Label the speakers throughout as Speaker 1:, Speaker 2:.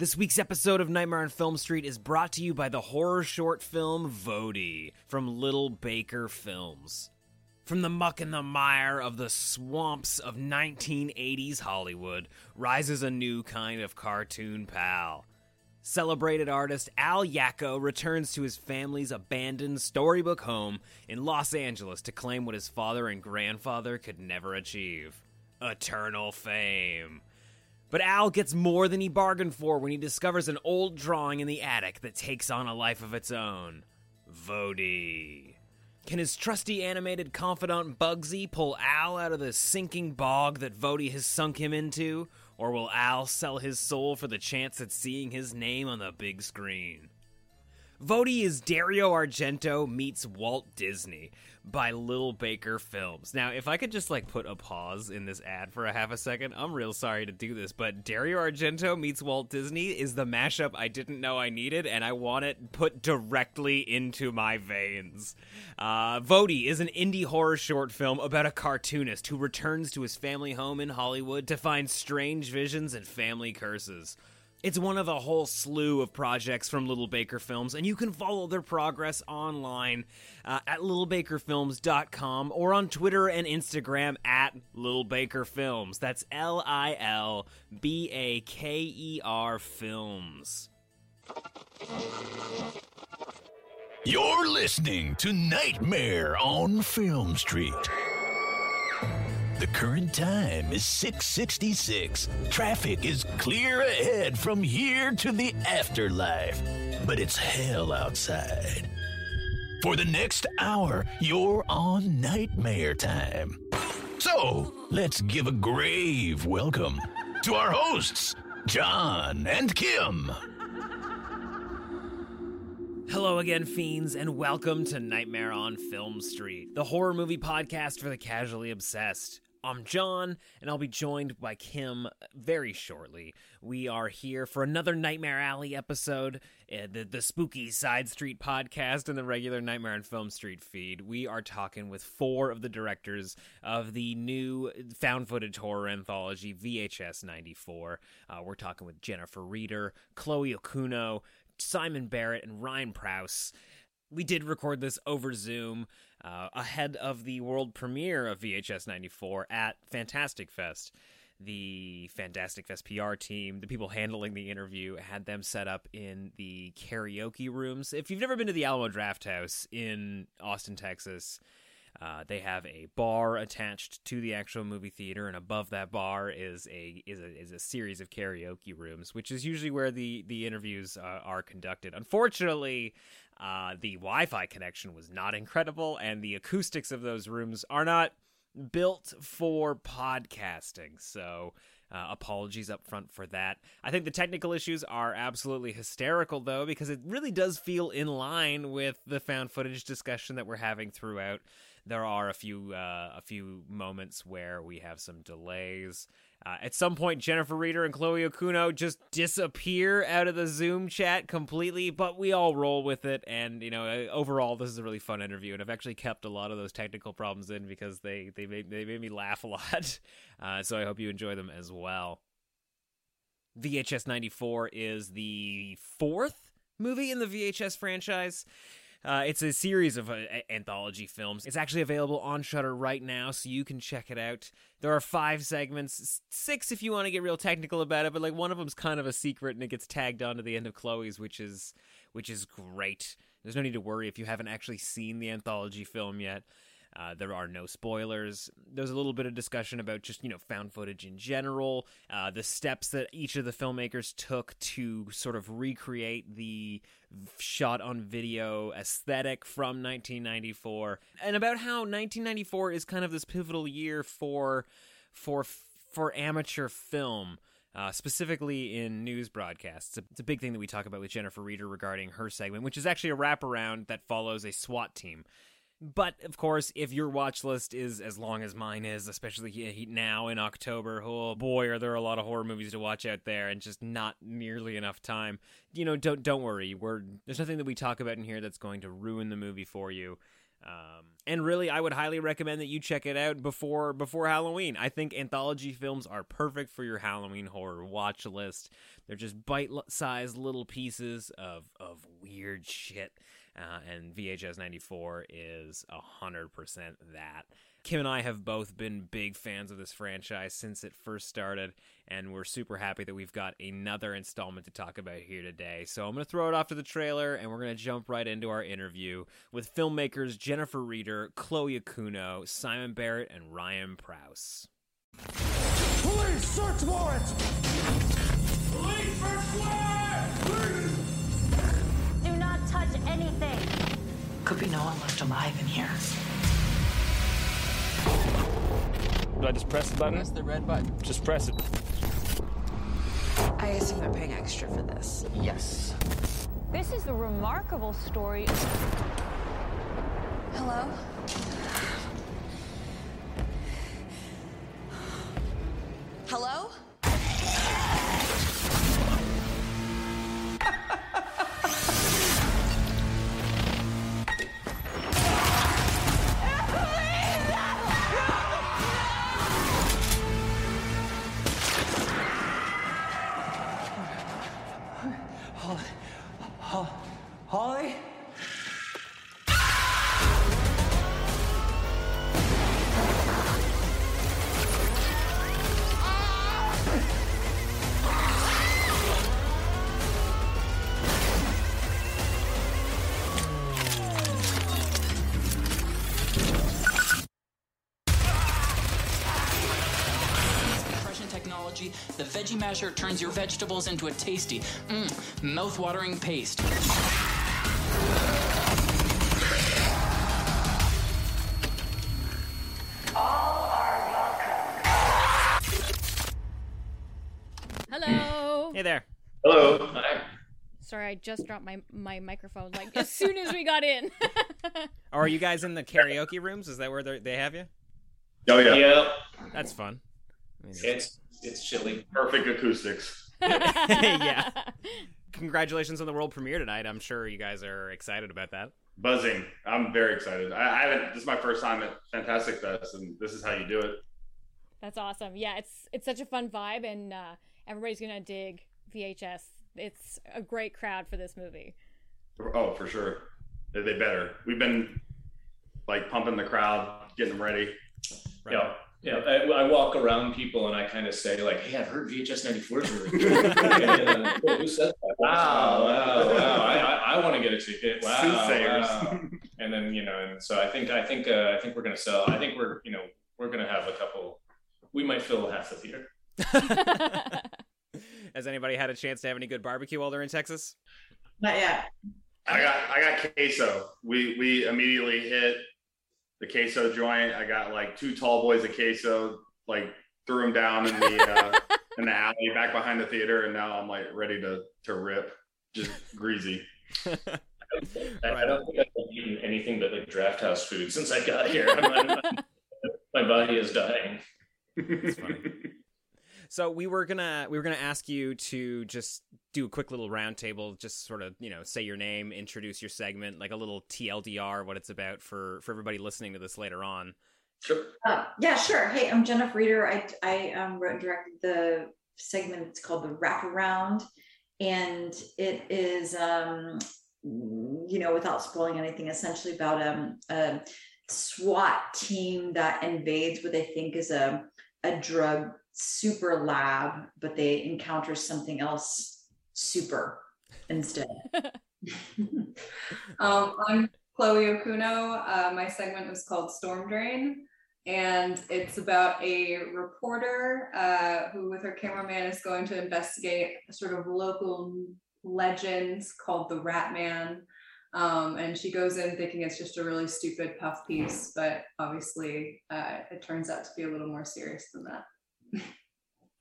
Speaker 1: This week's episode of Nightmare on Film Street is brought to you by the horror short film Vody from Little Baker Films. From the muck and the mire of the swamps of 1980s Hollywood rises a new kind of cartoon pal. Celebrated artist Al Yacco returns to his family's abandoned storybook home in Los Angeles to claim what his father and grandfather could never achieve eternal fame. But Al gets more than he bargained for when he discovers an old drawing in the attic that takes on a life of its own. Vody. Can his trusty animated confidant Bugsy pull Al out of the sinking bog that Vody has sunk him into? Or will Al sell his soul for the chance at seeing his name on the big screen? Vody is Dario Argento meets Walt Disney by Little Baker Films. Now, if I could just like put a pause in this ad for a half a second, I'm real sorry to do this, but Dario Argento meets Walt Disney is the mashup I didn't know I needed, and I want it put directly into my veins. Uh, Vody is an indie horror short film about a cartoonist who returns to his family home in Hollywood to find strange visions and family curses. It's one of a whole slew of projects from Little Baker Films, and you can follow their progress online uh, at littlebakerfilms.com or on Twitter and Instagram at Little Baker Films. That's L I L B A K E R Films.
Speaker 2: You're listening to Nightmare on Film Street. The current time is 666. Traffic is clear ahead from here to the afterlife, but it's hell outside. For the next hour, you're on nightmare time. So, let's give a grave welcome to our hosts, John and Kim.
Speaker 1: Hello again, fiends, and welcome to Nightmare on Film Street, the horror movie podcast for the casually obsessed. I'm John, and I'll be joined by Kim very shortly. We are here for another Nightmare Alley episode, uh, the, the spooky Side Street podcast, and the regular Nightmare on Film Street feed. We are talking with four of the directors of the new found footage horror anthology, VHS 94. Uh, we're talking with Jennifer Reeder, Chloe Okuno, Simon Barrett, and Ryan Prows. We did record this over Zoom uh, ahead of the world premiere of VHS 94 at Fantastic Fest. The Fantastic Fest PR team, the people handling the interview, had them set up in the karaoke rooms. If you've never been to the Alamo Drafthouse in Austin, Texas, uh, they have a bar attached to the actual movie theater, and above that bar is a is a is a series of karaoke rooms, which is usually where the the interviews uh, are conducted. Unfortunately, uh, the Wi-Fi connection was not incredible, and the acoustics of those rooms are not built for podcasting. So. Uh, apologies up front for that. I think the technical issues are absolutely hysterical, though, because it really does feel in line with the found footage discussion that we're having throughout there are a few uh, a few moments where we have some delays. Uh, at some point, Jennifer Reeder and Chloe Okuno just disappear out of the Zoom chat completely, but we all roll with it. And you know, uh, overall, this is a really fun interview, and I've actually kept a lot of those technical problems in because they they made they made me laugh a lot. Uh, so I hope you enjoy them as well. VHS 94 is the fourth movie in the VHS franchise. Uh, it's a series of uh, anthology films. It's actually available on Shudder right now, so you can check it out. There are five segments, six if you want to get real technical about it, but like one of them's kind of a secret, and it gets tagged on to the end of Chloe's, which is which is great. There's no need to worry if you haven't actually seen the anthology film yet. Uh, there are no spoilers. There's a little bit of discussion about just, you know, found footage in general, uh, the steps that each of the filmmakers took to sort of recreate the shot on video aesthetic from 1994, and about how 1994 is kind of this pivotal year for for for amateur film. Uh, specifically in news broadcasts. It's a, it's a, big thing that we talk about with Jennifer Reeder regarding her segment, which is actually a wraparound that follows a SWAT team. But of course, if your watch list is as long as mine is, especially now in October, oh boy, are there a lot of horror movies to watch out there, and just not nearly enough time. You know, don't don't worry. We're there's nothing that we talk about in here that's going to ruin the movie for you. Um, and really, I would highly recommend that you check it out before before Halloween. I think anthology films are perfect for your Halloween horror watch list. They're just bite-sized little pieces of of weird shit uh, and VHS 94 is 100% that. Kim and I have both been big fans of this franchise since it first started, and we're super happy that we've got another installment to talk about here today. So I'm going to throw it off to the trailer, and we're going to jump right into our interview with filmmakers Jennifer Reeder, Chloe Okuno, Simon Barrett, and Ryan Prows.
Speaker 3: Police, search warrant!
Speaker 4: Police, search warrant!
Speaker 5: Left alive in here.
Speaker 6: Do I just press the button?
Speaker 7: Press the red button.
Speaker 6: Just press it.
Speaker 8: I assume they're paying extra for this.
Speaker 7: Yes.
Speaker 9: This is a remarkable story.
Speaker 8: Hello? Hello?
Speaker 7: The veggie Masher turns your vegetables into a tasty, mmm, mouth-watering paste.
Speaker 10: Hello.
Speaker 1: Hey there.
Speaker 11: Hello. Hi.
Speaker 10: Sorry, I just dropped my my microphone like as soon as we got in.
Speaker 1: Oh, are you guys in the karaoke rooms? Is that where they have you?
Speaker 11: Oh yeah.
Speaker 6: Yeah.
Speaker 1: That's fun.
Speaker 6: I mean, it's it's chilly.
Speaker 11: Perfect acoustics.
Speaker 1: yeah. Congratulations on the world premiere tonight. I'm sure you guys are excited about that.
Speaker 11: Buzzing. I'm very excited. I, I haven't. This is my first time at Fantastic Fest, and this is how you do it.
Speaker 10: That's awesome. Yeah, it's it's such a fun vibe, and uh, everybody's gonna dig VHS. It's a great crowd for this movie.
Speaker 11: Oh, for sure. They better. We've been like pumping the crowd, getting them ready.
Speaker 6: Right. Yeah. Yeah, I, I, walk around people and I kind of say like, "Hey, I've heard VHS '94 is really good." then, Who says that? Wow, wow, wow! I, I, I want to get a ticket. Wow, wow. And then you know, and so I think I think uh, I think we're gonna sell. I think we're you know we're gonna have a couple. We might fill half the theater.
Speaker 1: Has anybody had a chance to have any good barbecue while they're in Texas?
Speaker 8: Not yet.
Speaker 11: I got I got queso. We we immediately hit the queso joint. I got like two tall boys of queso, like threw them down in the uh, in the alley back behind the theater, and now I'm like ready to to rip, just greasy.
Speaker 6: I, I don't think I've eaten anything but like draft house food since I got here. my body is dying.
Speaker 1: That's funny. So we were gonna we were gonna ask you to just do a quick little roundtable, just sort of you know say your name, introduce your segment, like a little TLDR, what it's about for for everybody listening to this later on.
Speaker 12: Sure. Uh, yeah, sure. Hey, I'm Jennifer Reeder. I I um, wrote and directed the segment. It's called the Wraparound, and it is um, you know without spoiling anything, essentially about um, a SWAT team that invades what they think is a a drug super lab, but they encounter something else super instead.
Speaker 13: um, I'm Chloe Okuno. Uh, my segment was called Storm Drain, and it's about a reporter uh, who, with her cameraman, is going to investigate a sort of local legends called the Rat Man. Um, and she goes in thinking it's just a really stupid puff piece, but obviously uh, it turns out to be a little more serious than that.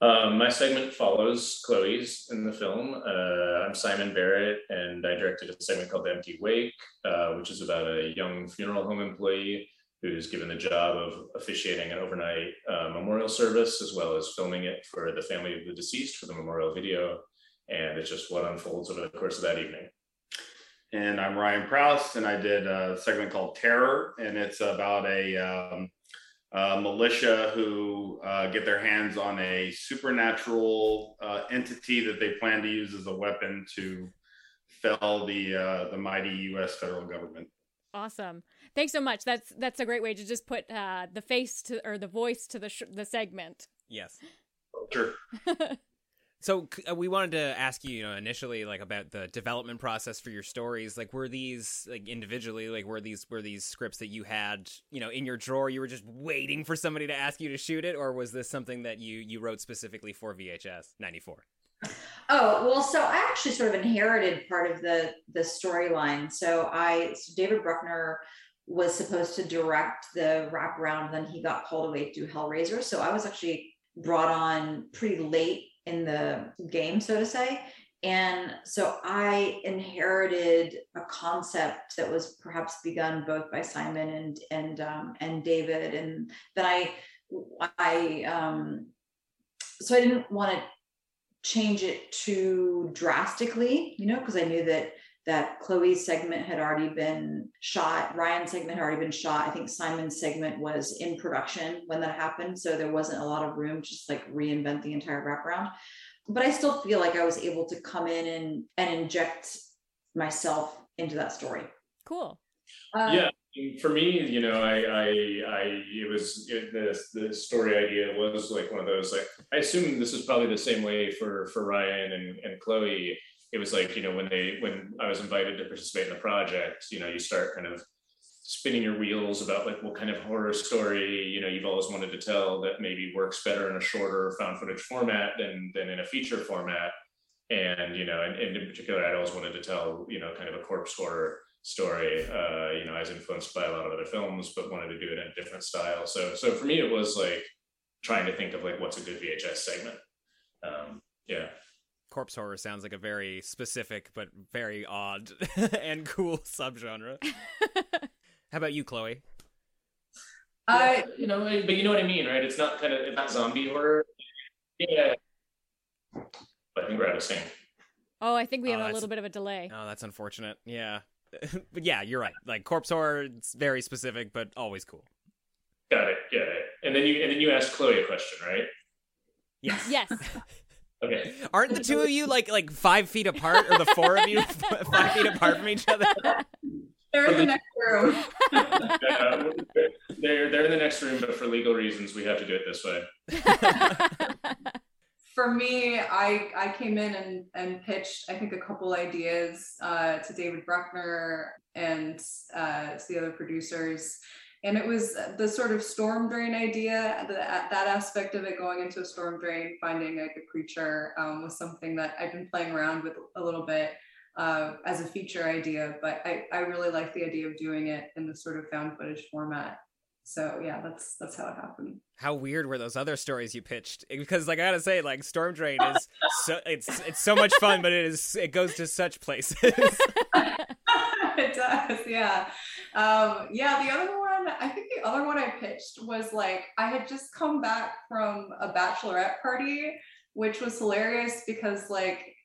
Speaker 6: Um, my segment follows Chloe's in the film. Uh, I'm Simon Barrett, and I directed a segment called The Empty Wake, uh, which is about a young funeral home employee who's given the job of officiating an overnight uh, memorial service, as well as filming it for the family of the deceased for the memorial video. And it's just what unfolds over the course of that evening.
Speaker 11: And I'm Ryan Prows, and I did a segment called Terror, and it's about a um, uh, militia who uh, get their hands on a supernatural uh, entity that they plan to use as a weapon to fell the uh, the mighty U.S. federal government.
Speaker 10: Awesome! Thanks so much. That's that's a great way to just put uh, the face to or the voice to the sh- the segment.
Speaker 1: Yes.
Speaker 11: Sure.
Speaker 1: So uh, we wanted to ask you, you know, initially like about the development process for your stories. Like, were these like individually, like were these were these scripts that you had, you know, in your drawer? You were just waiting for somebody to ask you to shoot it, or was this something that you you wrote specifically for VHS '94?
Speaker 12: Oh well, so I actually sort of inherited part of the the storyline. So I, so David Bruckner was supposed to direct the wraparound, then he got called away to do Hellraiser. So I was actually brought on pretty late in the game, so to say. And so I inherited a concept that was perhaps begun both by Simon and and um, and David, and that I I um, so I didn't want to change it too drastically, you know, because I knew that that Chloe's segment had already been shot, Ryan's segment had already been shot. I think Simon's segment was in production when that happened. So there wasn't a lot of room to just like reinvent the entire wraparound. But I still feel like I was able to come in and and inject myself into that story.
Speaker 10: Cool.
Speaker 6: Um, yeah, for me, you know, I, I, I, it was it, the the story idea was like one of those. Like, I assume this is probably the same way for for Ryan and and Chloe it was like you know when they when I was invited to participate in the project, you know, you start kind of spinning your wheels about like what kind of horror story you know you've always wanted to tell that maybe works better in a shorter found footage format than than in a feature format. And you know and, and in particular i'd always wanted to tell you know kind of a corpse horror story uh you know i was influenced by a lot of other films but wanted to do it in a different style. So so for me it was like trying to think of like what's a good vhs segment. Um yeah
Speaker 1: corpse horror sounds like a very specific but very odd and cool subgenre. How about you, Chloe?
Speaker 6: I, you know, but you know what I mean, right? It's not kind of it's not zombie horror. Yeah, but I think we're out of sync.
Speaker 10: Oh, I think we have oh, a little bit of a delay.
Speaker 1: Oh, that's unfortunate. Yeah, but yeah, you're right. Like corpse horror, it's very specific, but always cool.
Speaker 6: Got it. Got it. And then you and then you asked Chloe a question, right?
Speaker 1: Yes.
Speaker 10: Yes.
Speaker 6: Okay.
Speaker 1: Aren't the two of you like like five feet apart, or the four of you five feet apart from each other?
Speaker 13: They're in the next room.
Speaker 6: yeah, they're they're in the next room, but for legal reasons, we have to do it this way.
Speaker 13: for me, I I came in and and pitched I think a couple ideas uh, to David Bruckner and uh, to the other producers and it was the sort of storm drain idea that, that aspect of it going into a storm drain finding like a creature um, was something that i've been playing around with a little bit uh, as a feature idea but I, I really like the idea of doing it in the sort of found footage format. So yeah that's that's how it happened.
Speaker 1: How weird were those other stories you pitched? Because like i gotta say like storm drain is so it's it's so much fun but it is it goes to such places.
Speaker 13: It does, yeah. Um, yeah, the other one, I think the other one I pitched was like I had just come back from a bachelorette party, which was hilarious because like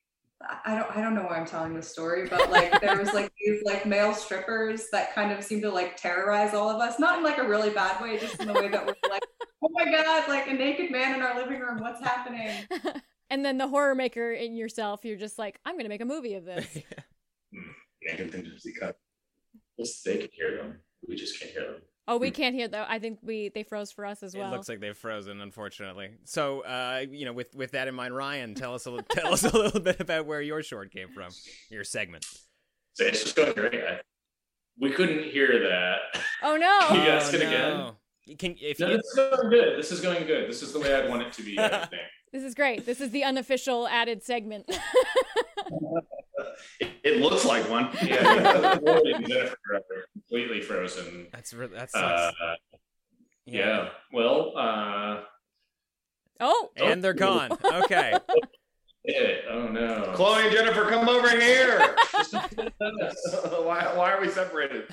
Speaker 13: I don't I don't know why I'm telling this story, but like there was like these like male strippers that kind of seemed to like terrorize all of us, not in like a really bad way, just in the way that we're like, oh my god, like a naked man in our living room, what's happening?
Speaker 10: and then the horror maker in yourself, you're just like, I'm gonna make a movie of this.
Speaker 6: yeah, hmm. contingency cut. Just they can hear them. We just can't hear them.
Speaker 10: Oh, we can't hear though. I think we they froze for us as well.
Speaker 1: It looks like they've frozen, unfortunately. So, uh, you know, with with that in mind, Ryan, tell us a little, tell us a little bit about where your short came from, your segment.
Speaker 6: So it's just going great. I, we couldn't hear that.
Speaker 10: Oh no!
Speaker 6: Can you ask
Speaker 1: oh,
Speaker 6: it
Speaker 1: no.
Speaker 6: again?
Speaker 1: You can if
Speaker 6: No,
Speaker 1: you
Speaker 6: this is going good. This is going good. This is the way I'd want it to be. I think.
Speaker 10: This is great. This is the unofficial added segment.
Speaker 11: It, it looks like one.
Speaker 6: Yeah, Jennifer completely frozen.
Speaker 1: That's really that
Speaker 6: Uh,
Speaker 1: sucks.
Speaker 6: yeah. Well, uh,
Speaker 10: oh,
Speaker 1: and they're gone. Okay.
Speaker 6: it. Oh no.
Speaker 11: Chloe and Jennifer, come over here. why, why are we separated?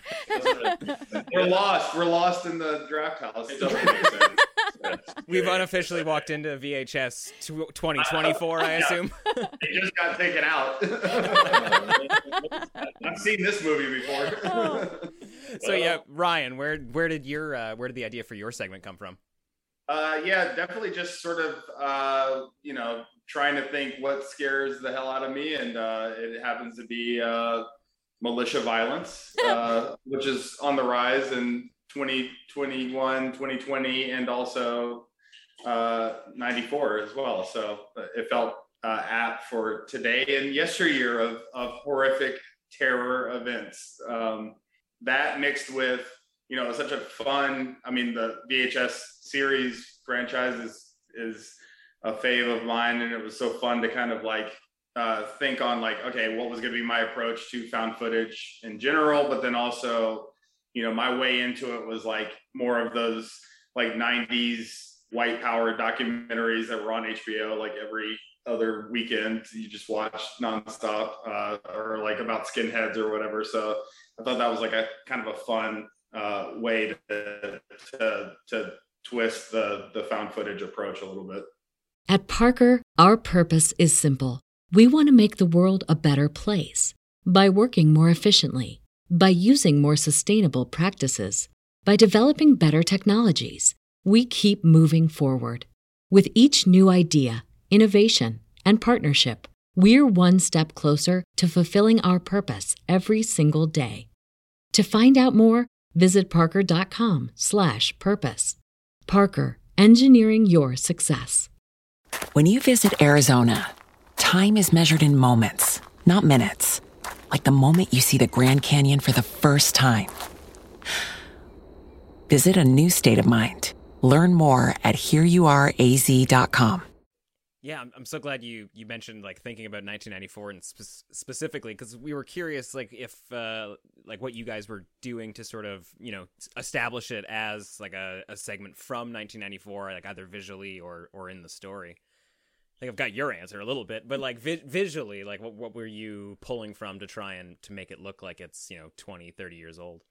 Speaker 11: We're lost. We're lost in the draft house.
Speaker 6: It doesn't make sense.
Speaker 1: We've unofficially walked into VHS tw- 2024, I assume.
Speaker 11: It just got taken out. I've seen this movie before.
Speaker 1: so yeah, Ryan, where where did your uh, where did the idea for your segment come from?
Speaker 11: Uh, yeah, definitely just sort of, uh, you know, trying to think what scares the hell out of me. And uh, it happens to be uh, militia violence, uh, which is on the rise in 2021, 2020, and also uh, 94 as well. So uh, it felt uh, apt for today and yesteryear of, of horrific terror events. Um, that mixed with, you know, such a fun, I mean, the VHS series franchise is, is a fave of mine. And it was so fun to kind of like uh, think on like, okay, what was going to be my approach to found footage in general, but then also, you know, my way into it was like more of those like 90s white power documentaries that were on HBO like every other weekend. You just watch nonstop uh, or like about skinheads or whatever. So I thought that was like a kind of a fun uh, way to, to, to twist the, the found footage approach a little bit.
Speaker 14: At Parker, our purpose is simple. We want to make the world a better place by working more efficiently, by using more sustainable practices, by developing better technologies. We keep moving forward. With each new idea, innovation, and partnership, we're one step closer to fulfilling our purpose every single day. To find out more, visit parker.com/purpose. Parker, engineering your success.
Speaker 15: When you visit Arizona, time is measured in moments, not minutes. Like the moment you see the Grand Canyon for the first time. Visit a new state of mind. Learn more at hereyouareaz.com.
Speaker 1: Yeah, I'm, I'm so glad you you mentioned like thinking about 1994 and spe- specifically because we were curious like if uh, like what you guys were doing to sort of you know establish it as like a, a segment from 1994 like either visually or or in the story. I've got your answer a little bit, but like vi- visually, like what what were you pulling from to try and to make it look like it's you know 20, 30 years old?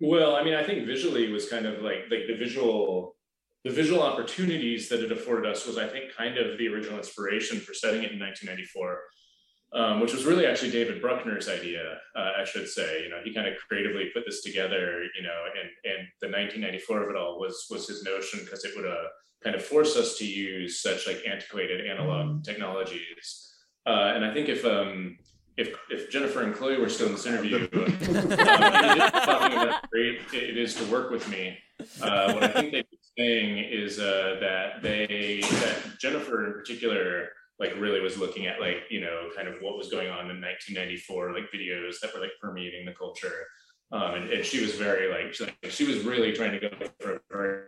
Speaker 6: Well, I mean, I think visually was kind of like like the visual the visual opportunities that it afforded us was, I think, kind of the original inspiration for setting it in 1994, um, which was really actually David Bruckner's idea, uh, I should say. You know, he kind of creatively put this together. You know, and and the 1994 of it all was was his notion because it would uh, kind of force us to use such like antiquated analog technologies. Uh, and I think if um, if if Jennifer and Chloe were still in this interview, um, about great it is to work with me. Uh, what I think they're saying is uh, that they that Jennifer in particular like really was looking at like you know kind of what was going on in 1994 like videos that were like permeating the culture um, and, and she was very like she, like she was really trying to go for a very,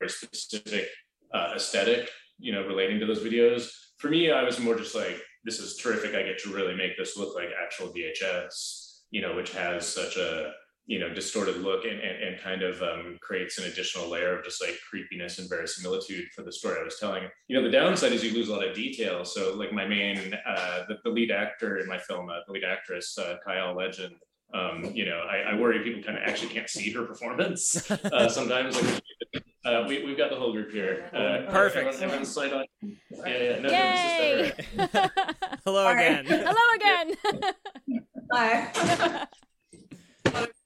Speaker 6: very specific uh, aesthetic you know relating to those videos. For me i was more just like this is terrific. I get to really make this look like actual vhs you know which has such a you know distorted look and, and, and kind of um, creates an additional layer of just like creepiness and verisimilitude for the story i was telling. You know the downside is you lose a lot of detail. So like my main uh, the, the lead actor in my film uh, the lead actress uh, Kyal Legend Um, you know, I, I worry people kind of actually can't see her performance uh, sometimes. Like, uh, we, we've got the whole group here. Uh,
Speaker 1: Perfect.
Speaker 6: Everyone, everyone's slide on. Yeah, yeah. No,
Speaker 10: Yay!
Speaker 6: no, this is better.
Speaker 1: Hello again.
Speaker 10: Hello again.
Speaker 13: Hi.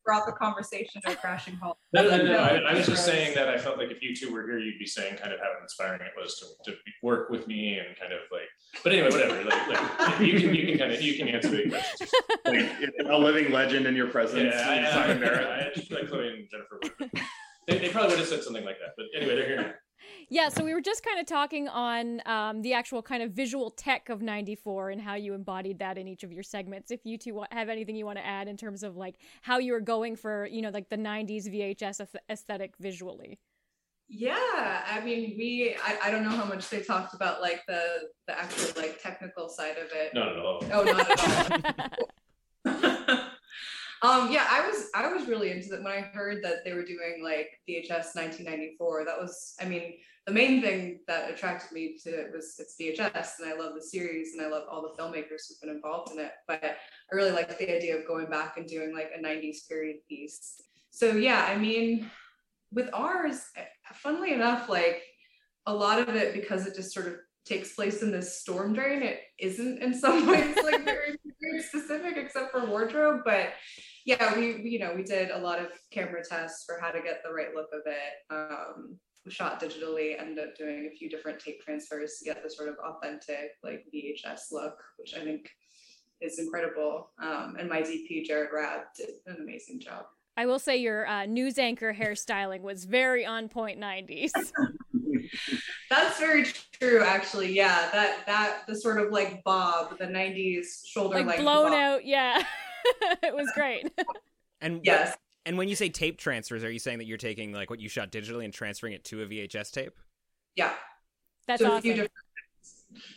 Speaker 13: Brought the conversation to a crashing halt.
Speaker 6: No, no, no. I, I was just saying that I felt like if you two were here, you'd be saying kind of how inspiring it was to, to work with me and kind of like. But anyway, whatever. Like, like you can you can kind of you can answer the questions.
Speaker 11: Like, a living legend in your presence.
Speaker 6: Yeah, I,
Speaker 11: Simon
Speaker 6: I,
Speaker 11: Barrett.
Speaker 6: I, I just like Chloe and Jennifer. would- They, they probably would have said something like that. But anyway, they're here now.
Speaker 10: Yeah, so we were just kind of talking on um, the actual kind of visual tech of 94 and how you embodied that in each of your segments. If you two have anything you want to add in terms of like how you were going for, you know, like the 90s VHS aesthetic visually.
Speaker 13: Yeah, I mean, we I, I don't know how much they talked about like the the actual like technical side of it.
Speaker 6: Not at all.
Speaker 13: Oh, not at all. um, yeah, I was I was really into that when I heard that they were doing like VHS 1994. That was, I mean, the main thing that attracted me to it was it's VHS, and I love the series, and I love all the filmmakers who've been involved in it. But I really liked the idea of going back and doing like a 90s period piece. So yeah, I mean, with ours, funnily enough, like a lot of it because it just sort of takes place in this storm drain. It isn't in some ways like very, very specific, except for wardrobe. But yeah, we you know we did a lot of camera tests for how to get the right look of it. Um, shot digitally, ended up doing a few different tape transfers to get the sort of authentic like VHS look, which I think is incredible. Um, and my DP Jared Rab did an amazing job.
Speaker 10: I will say your uh, news anchor hairstyling was very on point 90s.
Speaker 13: That's very true, actually. Yeah, that that the sort of like bob, the '90s shoulder
Speaker 10: like
Speaker 13: length
Speaker 10: blown
Speaker 13: bob.
Speaker 10: out. Yeah, it was great.
Speaker 1: And
Speaker 13: Yes.
Speaker 1: and when you say tape transfers, are you saying that you're taking like what you shot digitally and transferring it to a VHS tape?
Speaker 13: Yeah,
Speaker 10: That's
Speaker 13: So a
Speaker 10: awesome.
Speaker 13: few different-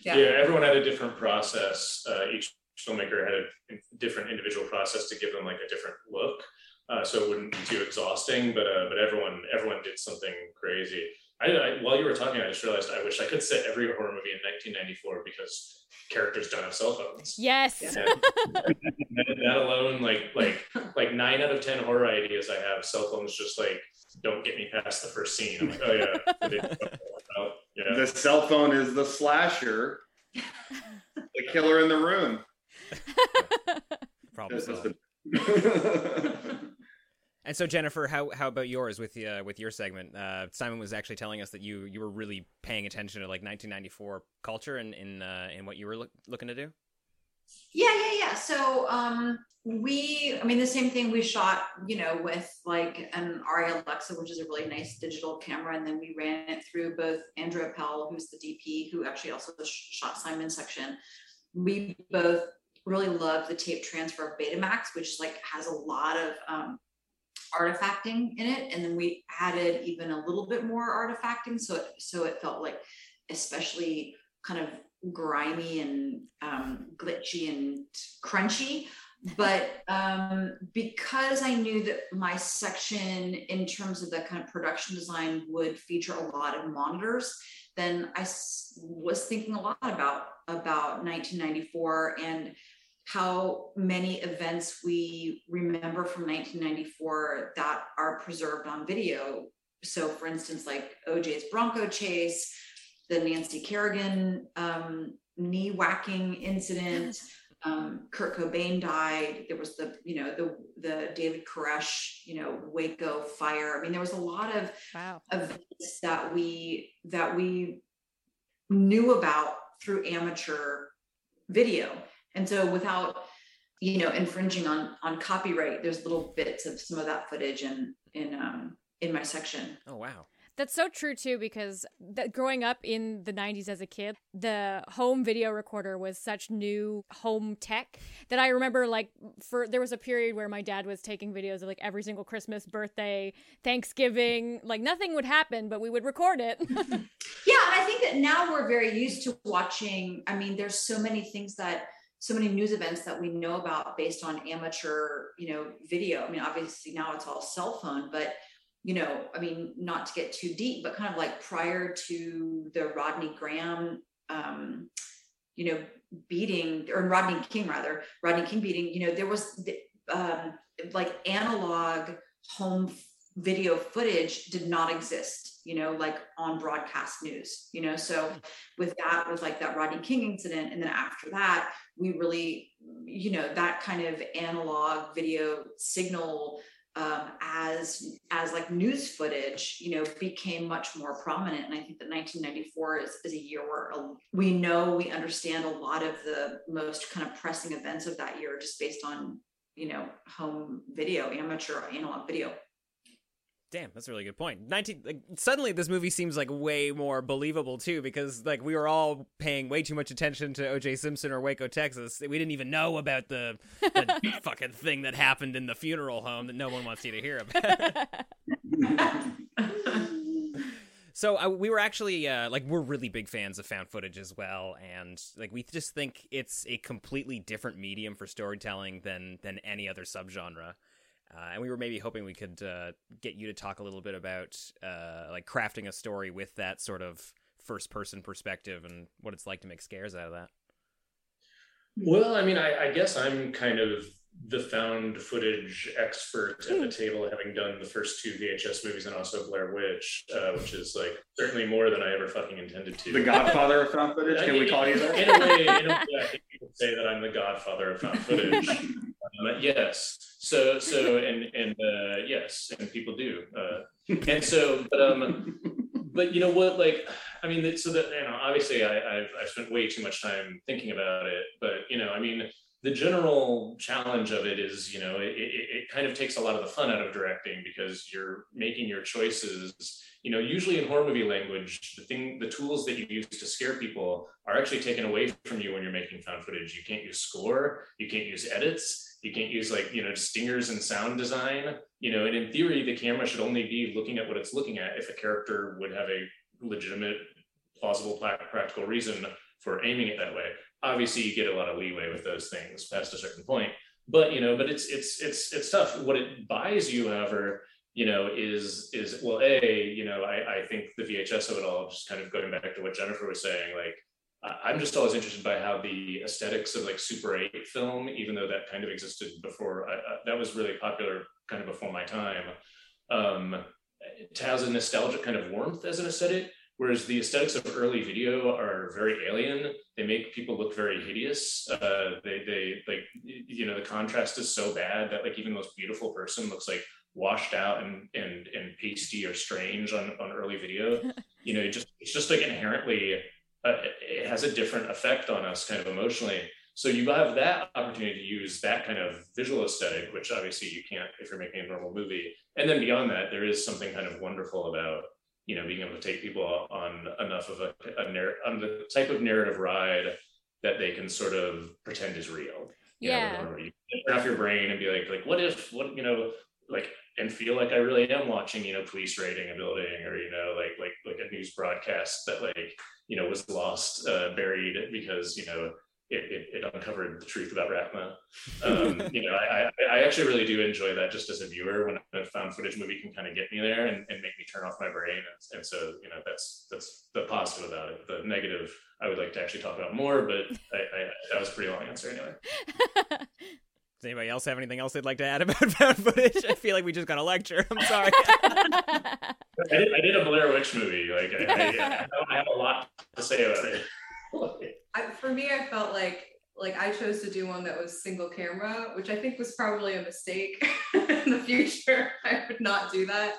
Speaker 6: Yeah.
Speaker 13: Yeah.
Speaker 6: everyone had a different process. Uh, each filmmaker had a different individual process to give them like a different look, uh, so it wouldn't be too exhausting. But uh, but everyone everyone did something crazy. I, I while you were talking, I just realized I wish I could set every horror movie in 1994 because characters don't have cell phones.
Speaker 10: Yes.
Speaker 6: And that, that alone, like like like nine out of ten horror ideas I have, cell phones just like don't get me past the first scene. I'm like, oh yeah, yeah.
Speaker 11: The cell phone is the slasher, the killer in the room.
Speaker 1: Problem
Speaker 11: This is
Speaker 1: solved.
Speaker 11: the-
Speaker 1: And so Jennifer, how how about yours with uh, with your segment? Uh, Simon was actually telling us that you you were really paying attention to like 1994 culture and in uh, in what you were look, looking to do.
Speaker 12: Yeah, yeah, yeah. So um we I mean the same thing we shot, you know, with like an Arri Alexa, which is a really nice digital camera, and then we ran it through both Andrew Appel, who's the DP, who actually also shot Simon's section. We both really love the tape transfer of Betamax, which like has a lot of um artifacting in it and then we added even a little bit more artifacting so it so it felt like especially kind of grimy and um, glitchy and crunchy. But um, because i knew that my section in terms of the kind of production design would feature a lot of monitors then i was thinking a lot about about 1994 and how many events we remember from 1994 that are preserved on video. So, for instance, like OJ's Bronco chase, the Nancy Kerrigan um, knee whacking incident. Um, Kurt Cobain died. There was the, you know, the the David Koresh, you know, Waco fire. I mean, there was a lot of
Speaker 10: wow.
Speaker 12: events that we that we knew about through amateur video and so without you know infringing on on copyright there's little bits of some of that footage in in um in my section
Speaker 1: Oh wow.
Speaker 10: That's so true too, because that growing up in the 90s as a kid, the home video recorder was such new home tech that I remember like for there was a period where my dad was taking videos of like every single Christmas, birthday, Thanksgiving, like nothing would happen, but we would record it.
Speaker 12: yeah and i think that now we're very used to watching i mean there's so many things that so many news events that we know about based on amateur you know video. I mean obviously now it's all cell phone but you know i mean not to get too deep but kind of like prior to the rodney graham um you know beating or rodney king rather rodney king beating you know there was um, like analog home video footage did not exist you know like on broadcast news you know? So with that with like that rodney king incident and then after that we really you know that kind of analog video signal um, as as like news footage you know became much more prominent. And i think that 1994 is, is a year where we know we understand a lot of the most kind of pressing events of that year just based on you know home video amateur analog video
Speaker 1: Damn, that's a really good point. 19 like, suddenly this movie seems like way more believable too because like we were all paying way too much attention to OJ Simpson or Waco, Texas. We didn't even know about the, the fucking thing that happened in the funeral home that no one wants you to hear about. so uh, we were actually uh, like we're really big fans of found footage as well and like we just think it's a completely different medium for storytelling than than any other subgenre. Uh, and we were maybe hoping we could uh, get you to talk a little bit about uh, like crafting a story with that sort of first person perspective and what it's like to make scares out of that.
Speaker 6: Well, I mean, I, I guess I'm kind of the found footage expert at the table, having done the first two VHS movies and also Blair Witch, uh, which is like certainly more than I ever fucking intended to.
Speaker 11: The Godfather of found footage? Can we call you that?
Speaker 6: In a way, in a way I think you could say that I'm the Godfather of found footage. yes. So, so, and and uh, yes, and people do, uh, and so, but um, but you know what, like, I mean, so that you know, obviously, I, I've I've spent way too much time thinking about it, but you know, I mean the general challenge of it is, you know, it, it, it, kind of takes a lot of the fun out of directing because you're making your choices. You know, usually in horror movie language, the thing, the tools that you use to scare people are actually taken away from you when you're making found footage. You can't use score, you can't use edits, you can't use like you know stingers and sound design. You know, and in theory, the camera should only be looking at what it's looking at if a character would have a legitimate, plausible, practical reason for aiming it that way. Obviously you get a lot of leeway with those things past a certain point. But you know but it's it's it's it's tough. What it buys you however you know is is well a you know i i think the vhs of it all just kind of going back to what jennifer was saying like i'm just always interested by how the aesthetics of like super 8 film even though that kind of existed before I, I, that was really popular kind of before my time um it has a nostalgic kind of warmth as an aesthetic Whereas the aesthetics of early video are very alien. They make people look very hideous. Uh, they, they like, you know, the contrast is so bad that like even the most beautiful person looks like washed out and and and pasty or strange on on early video. you know, it just it's just like inherently, uh, it has a different effect on us, kind of emotionally. So you have that opportunity to use that kind of visual aesthetic, which obviously you can't if you're making a normal movie. And then beyond that, there is something kind of wonderful about you know being able to take people on enough of a, a narr- on the type of narrative ride that they can sort of pretend is real you
Speaker 10: yeah
Speaker 6: know, you turn off your brain and be like like what if what you know like and feel like I really am watching, you know, police raiding a building or, you know, like, like, news broadcast that like, you know, was lost, uh, buried because, you know, it, it, it, uncovered the truth about Raatma. Um, you know, I, I, actually really do enjoy that just as a viewer when a found footage movie can kind of get me there and, and make me turn off my brain. And, and, so, you know, that's that's the positive about it. The negative, I would like to actually talk about more, but I, I, that was a pretty long answer anyway.
Speaker 1: Does anybody else have anything else they'd like to add about found footage? I feel like we just got a lecture. I'm sorry. I,
Speaker 6: did, I did a Blair Witch movie. Like, I, I have a lot to say about it.
Speaker 13: I, for me, I felt like like I chose to do one that was single camera, which I think was probably a mistake. In the future, I would not do that.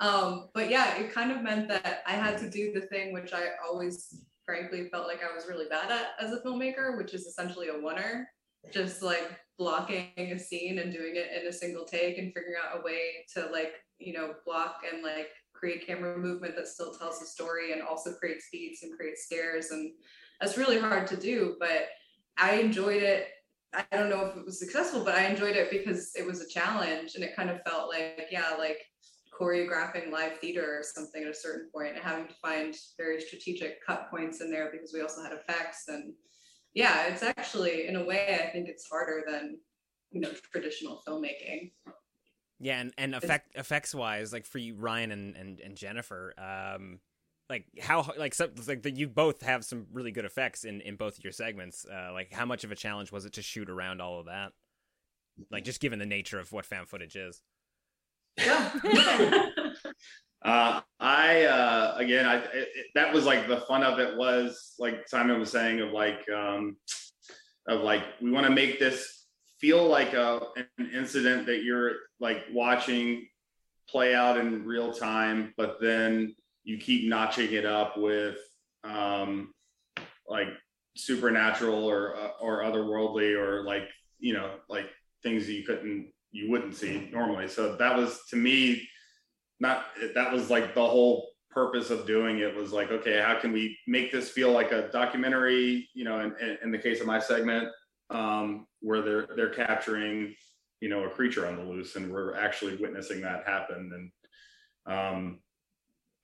Speaker 13: Um, but yeah, it kind of meant that I had to do the thing which I always, frankly, felt like I was really bad at as a filmmaker, which is essentially a oneer, just like blocking a scene and doing it in a single take and figuring out a way to like you know block and like create camera movement that still tells the story and also creates beats and creates scares and that's really hard to do, but I enjoyed it. I don't know if it was successful, but I enjoyed it because it was a challenge and it kind of felt like, yeah, like choreographing live theater or something at a certain point and having to find very strategic cut points in there because we also had effects and yeah, it's actually in a way I think it's harder than you know traditional filmmaking.
Speaker 1: Yeah, and, and effect effects wise, like for you, Ryan and and, and Jennifer, um, like how like some like the, you both have some really good effects in in both of your segments uh like how much of a challenge was it to shoot around all of that Like just given the nature of what found footage is.
Speaker 11: Uh, I uh, again, I it, it, that was like the fun of it was like Simon was saying of like um, of like we want to make this feel like a an incident that you're like watching play out in real time, but then you keep notching it up with um, like supernatural or uh, or otherworldly or like you know like things that you couldn't you wouldn't see normally. So that was to me not that was like the whole purpose of doing it was like okay how can we make this feel like a documentary you know in, in the case of my segment um, where they're they're capturing you know a creature on the loose and we're actually witnessing that happen. And um,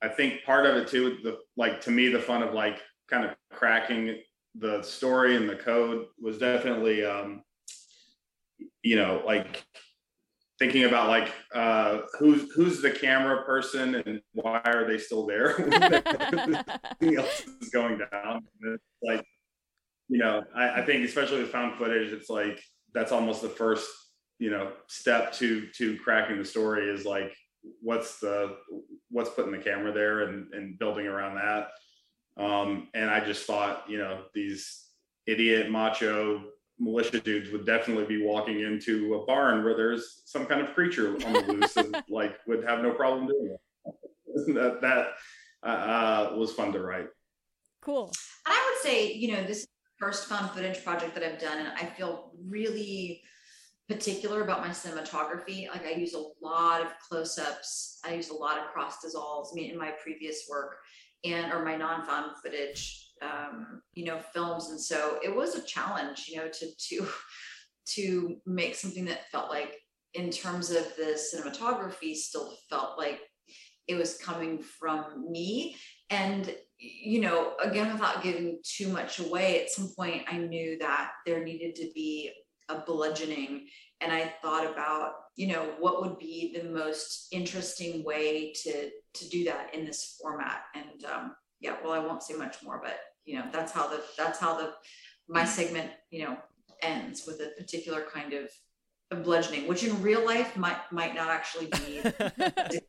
Speaker 11: i think part of it too the like to me the fun of like kind of cracking the story and the code was definitely um, you know like thinking about like uh, who's who's the camera person and why are they still there? Else is going down. Like you know, I, I, think especially with found footage, it's like that's almost the first you know step to to cracking the story is like what's the what's putting the camera there and and building around that. Um, and I just thought you know these idiot macho militia dudes would definitely be walking into a barn where there's some kind of creature on the loose and like would have no problem doing it. that that uh, uh, was fun to write.
Speaker 10: Cool.
Speaker 12: And I would say, you know, this is the first found footage project that I've done, and I feel really particular about my cinematography. Like I use a lot of close-ups. I use a lot of cross dissolves. I mean, in my previous work and or my non-found footage um, you know films. And so it was a challenge you know to to to make something that felt like in terms of the cinematography still felt like it was coming from me. And you know again without giving too much away at some point i knew that there needed to be a bludgeoning. And i thought about you know what would be the most interesting way to to do that in this format. And um, yeah, well, I won't say much more, but you know, that's how the that's how the my segment, you know, ends with a particular kind of, of bludgeoning, which in real life might might not actually be.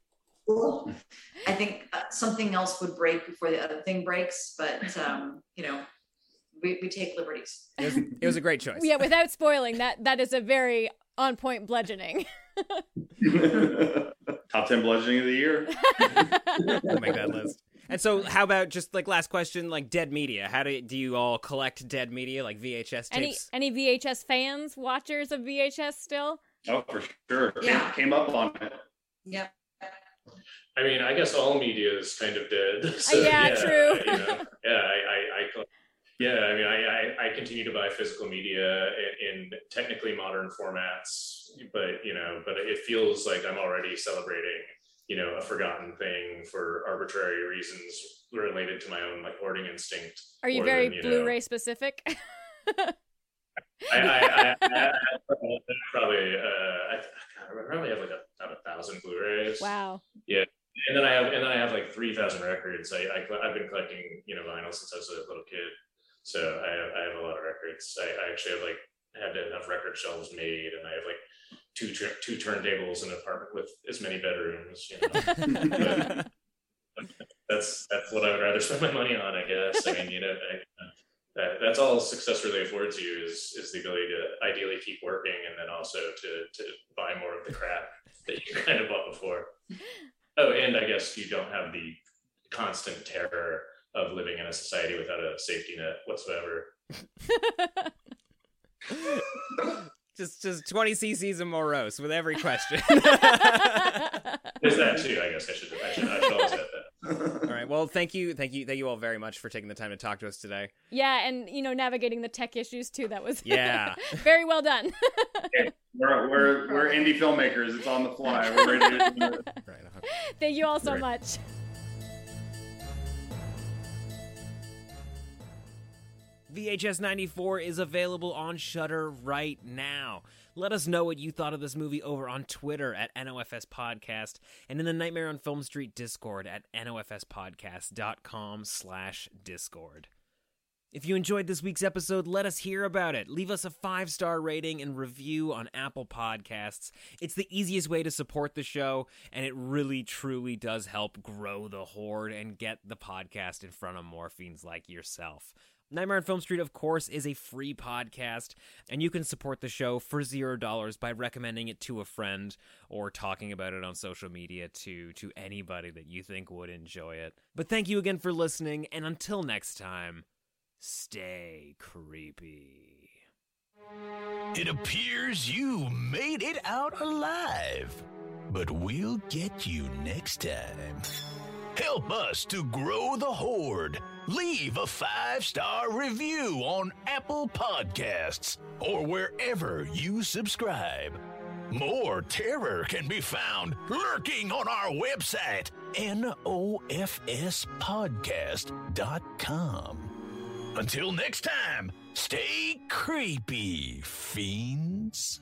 Speaker 12: I think uh, something else would break before the other thing breaks, but um, you know, we, we take liberties.
Speaker 1: It was, it was a great choice.
Speaker 10: yeah, without spoiling, that that is a very on point bludgeoning.
Speaker 11: Top ten bludgeoning of the year.
Speaker 1: I'll make that list. And so, how about just like last question, like dead media? How do do you all collect dead media, like VHS tapes?
Speaker 10: Any any VHS fans, watchers of VHS still?
Speaker 11: Oh, for sure. Yeah, came, came up on it.
Speaker 12: Yep.
Speaker 6: I mean, I guess all media is kind of dead. So,
Speaker 10: yeah,
Speaker 6: yeah,
Speaker 10: true.
Speaker 6: You know, yeah, I, I, I, yeah, I mean, I, I, I, continue to buy physical media in, in technically modern formats, but you know, but it feels like I'm already celebrating you know a forgotten thing for arbitrary reasons related to my own like hoarding instinct
Speaker 10: are you very than, you blu-ray know, specific
Speaker 6: I, I, I, probably uh, I, I probably have like a, about a thousand Blu-rays.
Speaker 10: Wow.
Speaker 6: Yeah, and then I have and then I have like three thousand records. I, I have been collecting you know vinyl since I was a little kid, so I have, I have a lot of records. I, I actually have like had enough record shelves made, and I have like two two turntables in an apartment with as many bedrooms. You know? that's that's what I would rather spend my money on. I guess. I mean, you know, I, that, that's all success really affords you is is the ability to ideally keep working and then also to to buy more of the crap that you kind of bought before. Oh, and I guess you don't have the constant terror of living in a society without a safety net whatsoever.
Speaker 1: just just 20 cc's of morose with every question.
Speaker 6: There's that too i guess i should i should, I should always that.
Speaker 1: All right well thank you thank you thank you all very much for taking the time to talk to us today.
Speaker 10: Yeah and you know navigating the tech issues too that was
Speaker 1: yeah.
Speaker 10: very well done.
Speaker 11: We're, we're we're indie filmmakers it's on the fly we're ready to do it.
Speaker 10: Right. thank you all so much
Speaker 1: VHS 94 is available on Shudder right now. Let us know what you thought of this movie over on Twitter at NOFS Podcast and in the Nightmare on Film Street Discord at nofspodcast.com slash Discord. If you enjoyed this week's episode, let us hear about it. Leave us a five star rating and review on Apple Podcasts. It's the easiest way to support the show, and it really, truly does help grow the horde and get the podcast in front of more fiends like yourself. Nightmare on Film Street, of course, is a free podcast, and you can support the show for zero dollars by recommending it to a friend or talking about it on social media to to anybody that you think would enjoy it. But thank you again for listening, and until next time, stay creepy.
Speaker 2: It appears you made it out alive, but we'll get you next time. Help us to grow the horde. Leave a five star review on Apple Podcasts or wherever you subscribe. More terror can be found lurking on our website, nofspodcast.com. Until next time, stay creepy, fiends.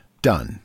Speaker 16: done.